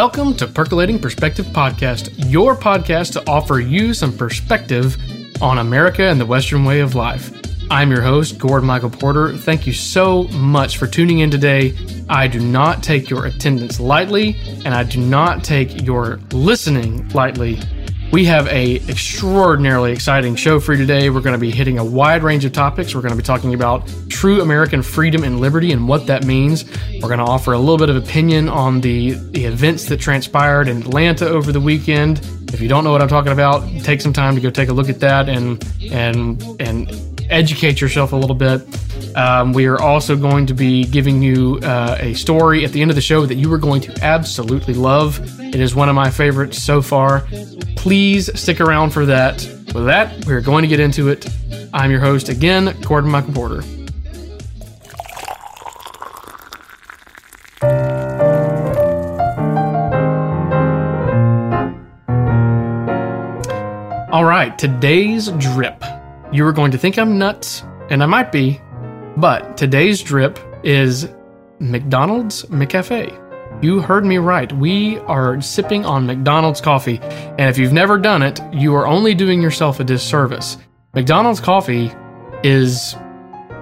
Welcome to Percolating Perspective Podcast, your podcast to offer you some perspective on America and the Western way of life. I'm your host, Gordon Michael Porter. Thank you so much for tuning in today. I do not take your attendance lightly, and I do not take your listening lightly. We have a extraordinarily exciting show for you today. We're going to be hitting a wide range of topics. We're going to be talking about true American freedom and liberty and what that means. We're going to offer a little bit of opinion on the, the events that transpired in Atlanta over the weekend. If you don't know what I'm talking about, take some time to go take a look at that and and and educate yourself a little bit. Um, we are also going to be giving you uh, a story at the end of the show that you are going to absolutely love. It is one of my favorites so far. Please stick around for that. With that, we're going to get into it. I'm your host again, Gordon Michael Porter. All right, today's drip. You are going to think I'm nuts, and I might be, but today's drip is McDonald's McCafe. You heard me right. We are sipping on McDonald's coffee, and if you've never done it, you are only doing yourself a disservice. McDonald's coffee is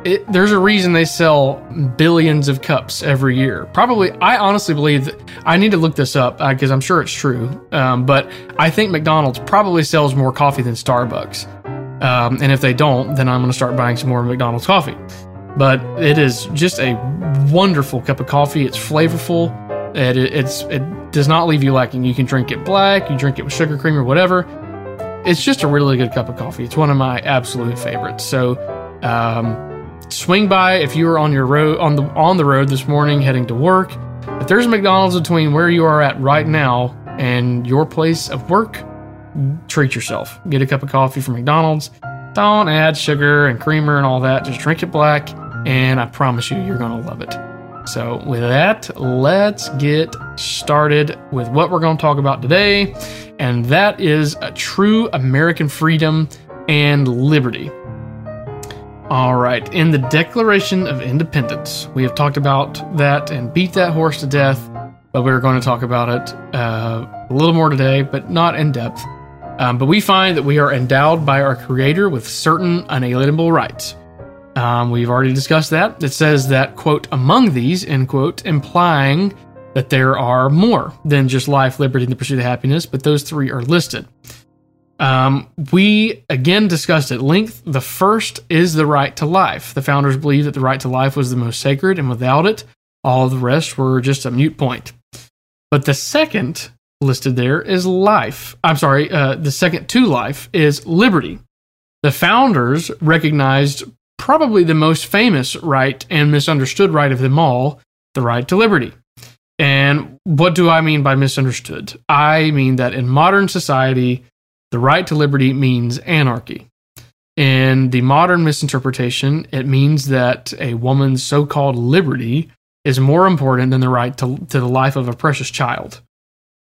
it, there's a reason they sell billions of cups every year. Probably, I honestly believe that I need to look this up because uh, I'm sure it's true. Um, but I think McDonald's probably sells more coffee than Starbucks. Um, and if they don't, then I'm going to start buying some more McDonald's coffee. But it is just a wonderful cup of coffee. It's flavorful. It, it's it does not leave you lacking. You can drink it black, you drink it with sugar cream or whatever. It's just a really good cup of coffee. It's one of my absolute favorites. So. Um, swing by if you are on your road on the on the road this morning heading to work. If there's a McDonald's between where you are at right now and your place of work, treat yourself. Get a cup of coffee from McDonald's. Don't add sugar and creamer and all that. Just drink it black, and I promise you, you're gonna love it. So, with that, let's get started with what we're going to talk about today, and that is a true American freedom and liberty. All right, in the Declaration of Independence, we have talked about that and beat that horse to death, but we're going to talk about it uh, a little more today, but not in depth. Um, but we find that we are endowed by our Creator with certain unalienable rights. Um, we've already discussed that. It says that, quote, among these, end quote, implying that there are more than just life, liberty, and the pursuit of happiness, but those three are listed. Um, we again discussed at length. The first is the right to life. The founders believed that the right to life was the most sacred, and without it, all the rest were just a mute point. But the second listed there is life. I'm sorry, uh, the second to life is liberty. The founders recognized probably the most famous right and misunderstood right of them all the right to liberty. And what do I mean by misunderstood? I mean that in modern society, the right to liberty means anarchy. In the modern misinterpretation, it means that a woman's so called liberty is more important than the right to, to the life of a precious child.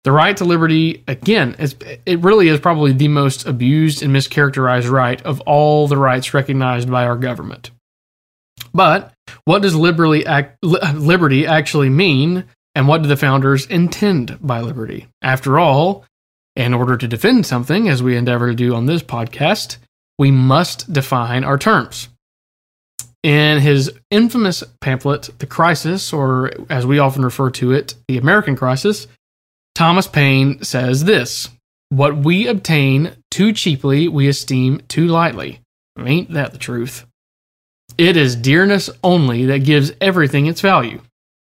The right to liberty, again, it really is probably the most abused and mischaracterized right of all the rights recognized by our government. But what does liberty, liberty actually mean, and what do the founders intend by liberty? After all, in order to defend something, as we endeavor to do on this podcast, we must define our terms. In his infamous pamphlet, The Crisis, or as we often refer to it, The American Crisis, Thomas Paine says this What we obtain too cheaply, we esteem too lightly. Ain't that the truth? It is dearness only that gives everything its value.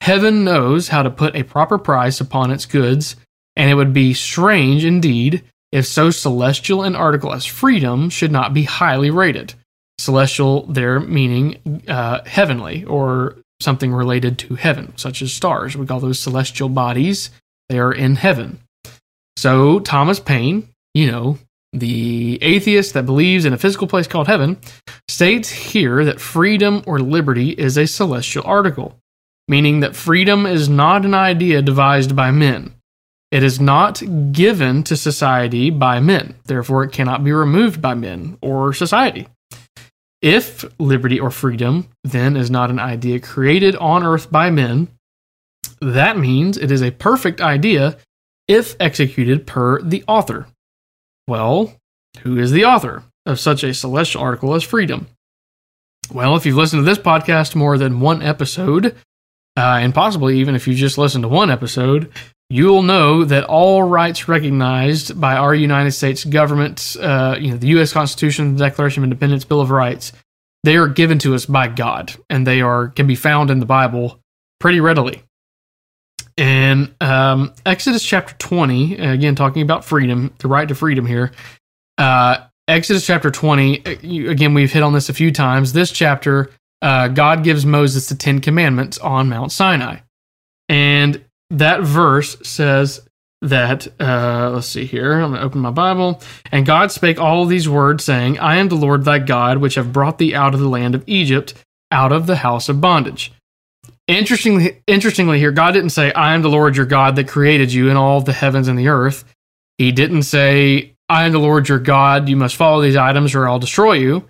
Heaven knows how to put a proper price upon its goods and it would be strange indeed if so celestial an article as freedom should not be highly rated. Celestial, there meaning uh, heavenly or something related to heaven, such as stars. We call those celestial bodies. They are in heaven. So Thomas Paine, you know, the atheist that believes in a physical place called heaven, states here that freedom or liberty is a celestial article, meaning that freedom is not an idea devised by men. It is not given to society by men, therefore, it cannot be removed by men or society. If liberty or freedom then is not an idea created on earth by men, that means it is a perfect idea if executed per the author. Well, who is the author of such a celestial article as freedom? Well, if you've listened to this podcast more than one episode, uh, and possibly even if you just listened to one episode, you'll know that all rights recognized by our United States government, uh, you know, the U.S. Constitution, the Declaration of Independence, Bill of Rights, they are given to us by God, and they are can be found in the Bible pretty readily. And um, Exodus chapter 20, again, talking about freedom, the right to freedom here. Uh, Exodus chapter 20, uh, again, we've hit on this a few times. This chapter, uh, God gives Moses the Ten Commandments on Mount Sinai. And that verse says that, uh, let's see here, I'm going to open my Bible. And God spake all these words, saying, I am the Lord thy God, which have brought thee out of the land of Egypt, out of the house of bondage. Interestingly, interestingly, here, God didn't say, I am the Lord your God that created you in all the heavens and the earth. He didn't say, I am the Lord your God, you must follow these items or I'll destroy you.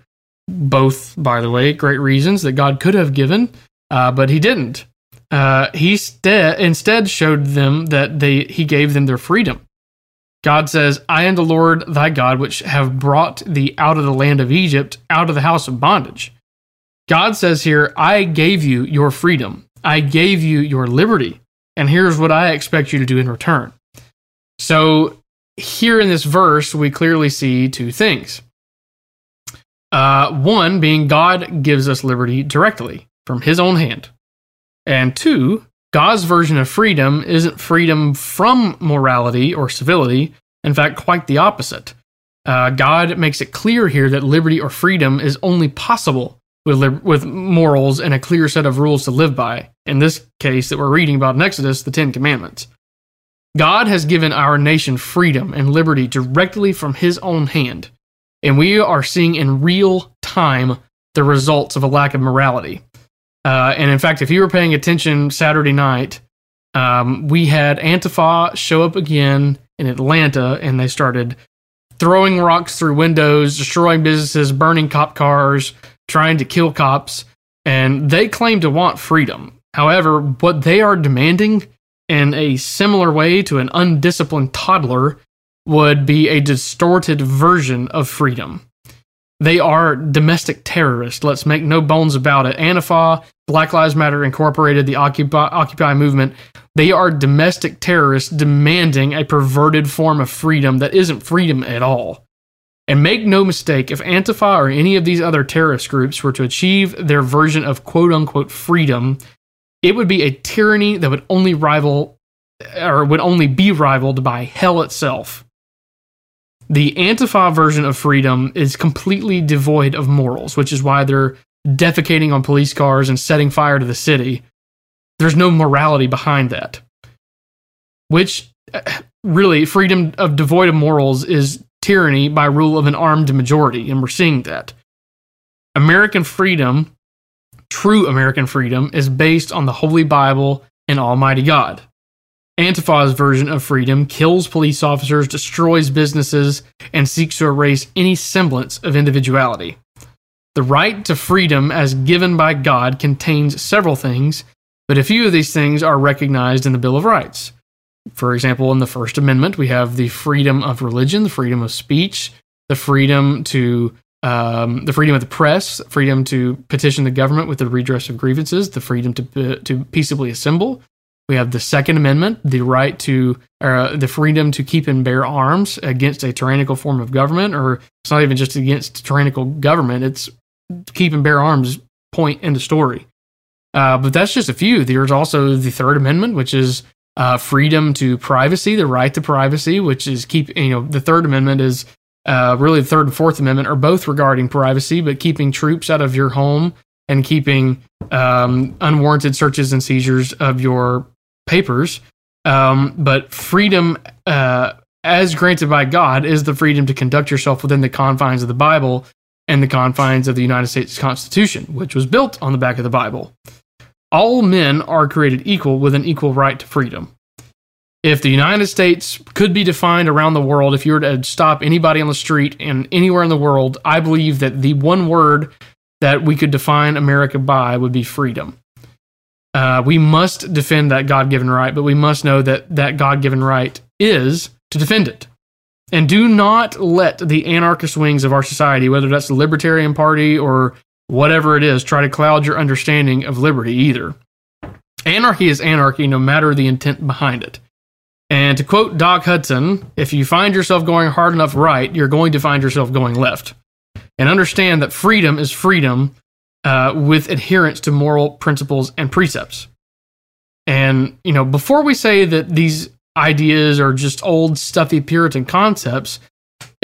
Both, by the way, great reasons that God could have given, uh, but he didn't. Uh, he st- instead showed them that they he gave them their freedom. God says, I am the Lord thy God, which have brought thee out of the land of Egypt, out of the house of bondage. God says here, I gave you your freedom. I gave you your liberty, and here's what I expect you to do in return. So, here in this verse, we clearly see two things. Uh, one being God gives us liberty directly from his own hand. And two, God's version of freedom isn't freedom from morality or civility. In fact, quite the opposite. Uh, God makes it clear here that liberty or freedom is only possible with, with morals and a clear set of rules to live by. In this case, that we're reading about in Exodus, the Ten Commandments. God has given our nation freedom and liberty directly from His own hand, and we are seeing in real time the results of a lack of morality. Uh, and in fact, if you were paying attention Saturday night, um, we had Antifa show up again in Atlanta, and they started throwing rocks through windows, destroying businesses, burning cop cars, trying to kill cops, and they claim to want freedom. However, what they are demanding in a similar way to an undisciplined toddler would be a distorted version of freedom. They are domestic terrorists. Let's make no bones about it. Antifa, Black Lives Matter Incorporated, the Occupy, Occupy movement, they are domestic terrorists demanding a perverted form of freedom that isn't freedom at all. And make no mistake, if Antifa or any of these other terrorist groups were to achieve their version of quote unquote freedom, it would be a tyranny that would only rival or would only be rivaled by hell itself. The Antifa version of freedom is completely devoid of morals, which is why they're defecating on police cars and setting fire to the city. There's no morality behind that. Which uh, really, freedom of devoid of morals is tyranny by rule of an armed majority, and we're seeing that. American freedom, true American freedom, is based on the Holy Bible and Almighty God. Antifa's version of freedom kills police officers, destroys businesses, and seeks to erase any semblance of individuality. The right to freedom, as given by God, contains several things, but a few of these things are recognized in the Bill of Rights. For example, in the First Amendment, we have the freedom of religion, the freedom of speech, the freedom to um, the freedom of the press, freedom to petition the government with the redress of grievances, the freedom to to peaceably assemble. We have the Second Amendment, the right to uh, the freedom to keep and bear arms against a tyrannical form of government, or it's not even just against tyrannical government; it's keep and bear arms. Point in the story. Uh, but that's just a few. There's also the Third Amendment, which is uh, freedom to privacy, the right to privacy, which is keep you know the Third Amendment is uh, really the Third and Fourth Amendment are both regarding privacy, but keeping troops out of your home and keeping um, unwarranted searches and seizures of your papers. Um, but freedom, uh, as granted by God, is the freedom to conduct yourself within the confines of the Bible and the confines of the United States Constitution, which was built on the back of the Bible all men are created equal with an equal right to freedom. If the United States could be defined around the world, if you were to stop anybody on the street and anywhere in the world, I believe that the one word that we could define America by would be freedom. Uh, we must defend that God given right, but we must know that that God given right is to defend it. And do not let the anarchist wings of our society, whether that's the Libertarian Party or whatever it is, try to cloud your understanding of liberty either. Anarchy is anarchy no matter the intent behind it. And to quote Doc Hudson, if you find yourself going hard enough right, you're going to find yourself going left. And understand that freedom is freedom uh, with adherence to moral principles and precepts. And, you know, before we say that these ideas are just old, stuffy Puritan concepts,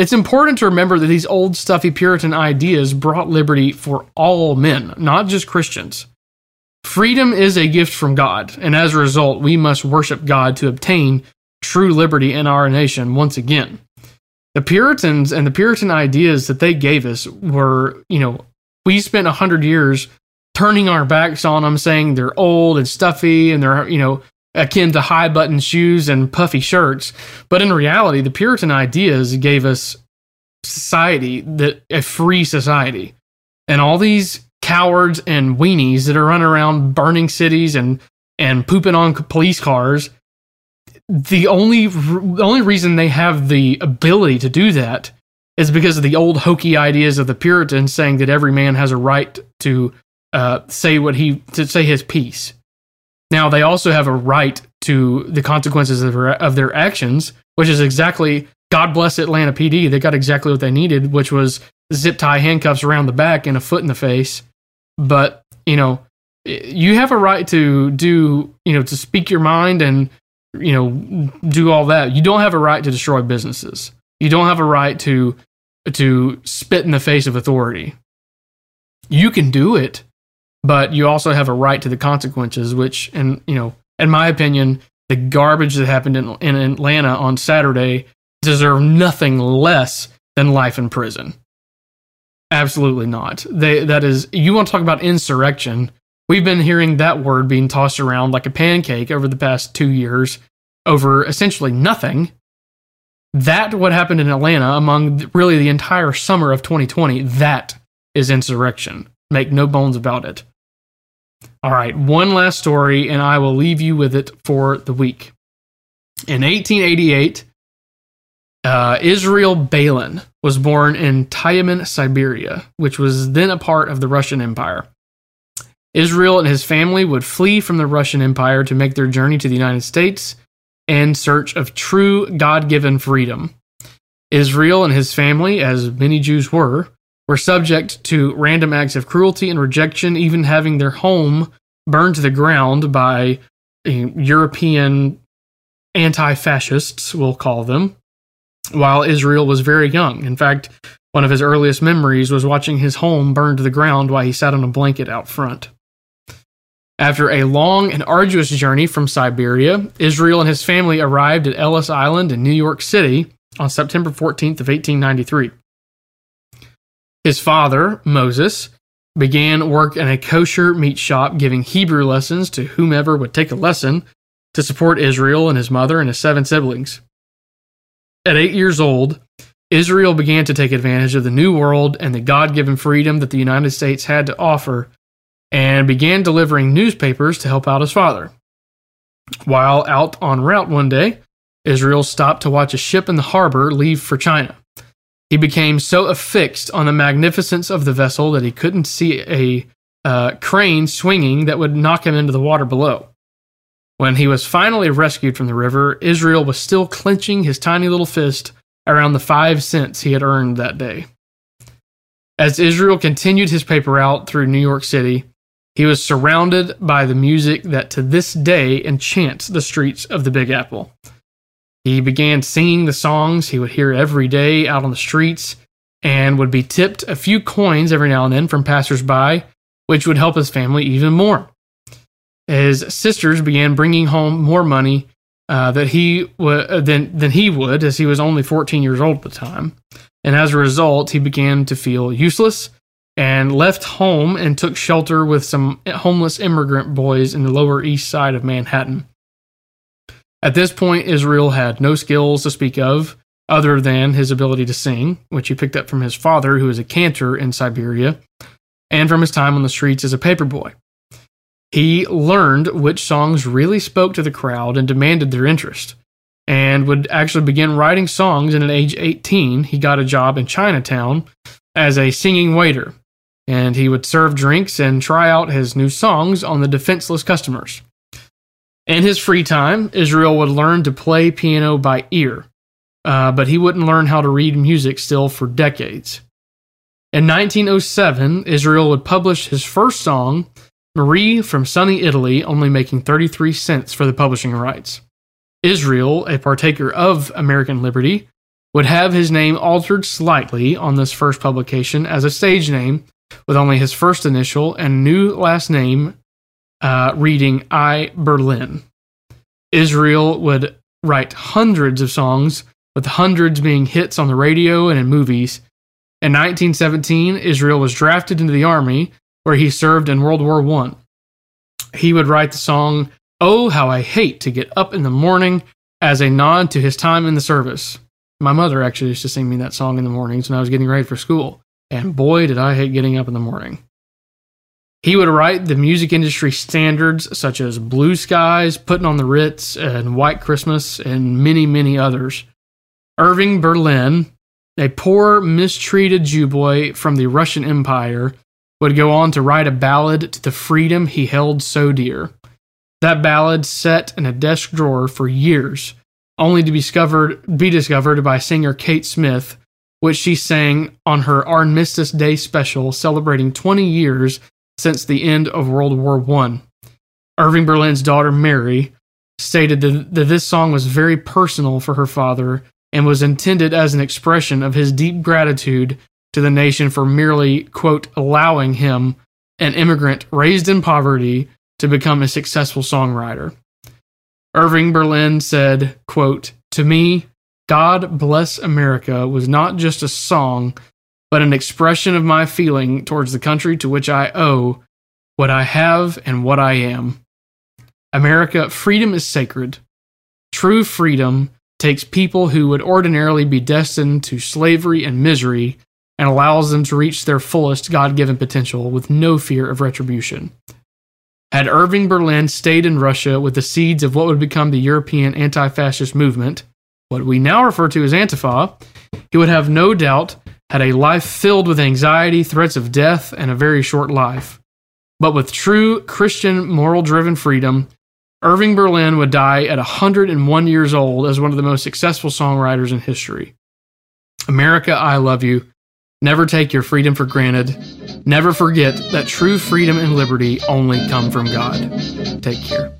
it's important to remember that these old, stuffy Puritan ideas brought liberty for all men, not just Christians. Freedom is a gift from God, and as a result, we must worship God to obtain true liberty in our nation once again. The Puritans and the Puritan ideas that they gave us were, you know, we spent a hundred years turning our backs on them, saying they're old and stuffy and they're, you know, akin to high button shoes and puffy shirts. But in reality, the Puritan ideas gave us society that a free society. And all these cowards and weenies that are running around burning cities and and pooping on police cars. The only the only reason they have the ability to do that is because of the old hokey ideas of the Puritans saying that every man has a right to uh, say what he to say his piece. Now they also have a right to the consequences of their, of their actions, which is exactly God bless Atlanta PD. They got exactly what they needed, which was zip tie handcuffs around the back and a foot in the face. But you know you have a right to do you know to speak your mind and you know do all that. You don't have a right to destroy businesses. You don't have a right to to spit in the face of authority. You can do it but you also have a right to the consequences which and you know in my opinion the garbage that happened in, in atlanta on saturday deserve nothing less than life in prison Absolutely not. They that is you want to talk about insurrection. We've been hearing that word being tossed around like a pancake over the past 2 years over essentially nothing. That what happened in Atlanta among really the entire summer of 2020, that is insurrection. Make no bones about it. All right, one last story and I will leave you with it for the week. In 1888, uh, Israel Balin was born in Tyumen, Siberia, which was then a part of the Russian Empire. Israel and his family would flee from the Russian Empire to make their journey to the United States in search of true God given freedom. Israel and his family, as many Jews were, were subject to random acts of cruelty and rejection, even having their home burned to the ground by eh, European anti fascists, we'll call them, while Israel was very young. In fact, one of his earliest memories was watching his home burn to the ground while he sat on a blanket out front. After a long and arduous journey from Siberia, Israel and his family arrived at Ellis Island in New York City on September 14th of 1893. His father, Moses, began work in a kosher meat shop giving Hebrew lessons to whomever would take a lesson to support Israel and his mother and his seven siblings. At eight years old, Israel began to take advantage of the new world and the God given freedom that the United States had to offer and began delivering newspapers to help out his father. While out on route one day, Israel stopped to watch a ship in the harbor leave for China. He became so affixed on the magnificence of the vessel that he couldn't see a uh, crane swinging that would knock him into the water below. When he was finally rescued from the river, Israel was still clenching his tiny little fist around the five cents he had earned that day. As Israel continued his paper route through New York City, he was surrounded by the music that to this day enchants the streets of the Big Apple. He began singing the songs he would hear every day out on the streets and would be tipped a few coins every now and then from passersby, which would help his family even more his sisters began bringing home more money uh, that he w- uh, than than he would, as he was only 14 years old at the time. And as a result, he began to feel useless and left home and took shelter with some homeless immigrant boys in the Lower East Side of Manhattan. At this point, Israel had no skills to speak of other than his ability to sing, which he picked up from his father, who was a cantor in Siberia, and from his time on the streets as a paper boy. He learned which songs really spoke to the crowd and demanded their interest, and would actually begin writing songs. And at age 18, he got a job in Chinatown as a singing waiter, and he would serve drinks and try out his new songs on the defenseless customers. In his free time, Israel would learn to play piano by ear, uh, but he wouldn't learn how to read music still for decades. In 1907, Israel would publish his first song, Marie from sunny Italy, only making 33 cents for the publishing rights. Israel, a partaker of American liberty, would have his name altered slightly on this first publication as a stage name, with only his first initial and new last name uh, reading I Berlin. Israel would write hundreds of songs, with hundreds being hits on the radio and in movies. In 1917, Israel was drafted into the army where he served in World War I. He would write the song, Oh, How I Hate to Get Up in the Morning, as a nod to his time in the service. My mother actually used to sing me that song in the mornings when I was getting ready for school, and boy, did I hate getting up in the morning. He would write the music industry standards such as Blue Skies, Putting on the Ritz, and White Christmas, and many, many others. Irving Berlin, a poor, mistreated Jew boy from the Russian Empire, would go on to write a ballad to the freedom he held so dear. That ballad sat in a desk drawer for years, only to be discovered, be discovered by singer Kate Smith, which she sang on her Armistice Day special celebrating 20 years since the end of World War I. Irving Berlin's daughter Mary stated that, that this song was very personal for her father and was intended as an expression of his deep gratitude to the nation for merely, quote, allowing him, an immigrant raised in poverty, to become a successful songwriter. Irving Berlin said, quote, To me, God Bless America was not just a song, but an expression of my feeling towards the country to which I owe what I have and what I am. America, freedom is sacred. True freedom takes people who would ordinarily be destined to slavery and misery and allows them to reach their fullest God given potential with no fear of retribution. Had Irving Berlin stayed in Russia with the seeds of what would become the European anti fascist movement, what we now refer to as Antifa, he would have no doubt had a life filled with anxiety, threats of death, and a very short life. But with true Christian moral driven freedom, Irving Berlin would die at 101 years old as one of the most successful songwriters in history. America, I love you. Never take your freedom for granted. Never forget that true freedom and liberty only come from God. Take care.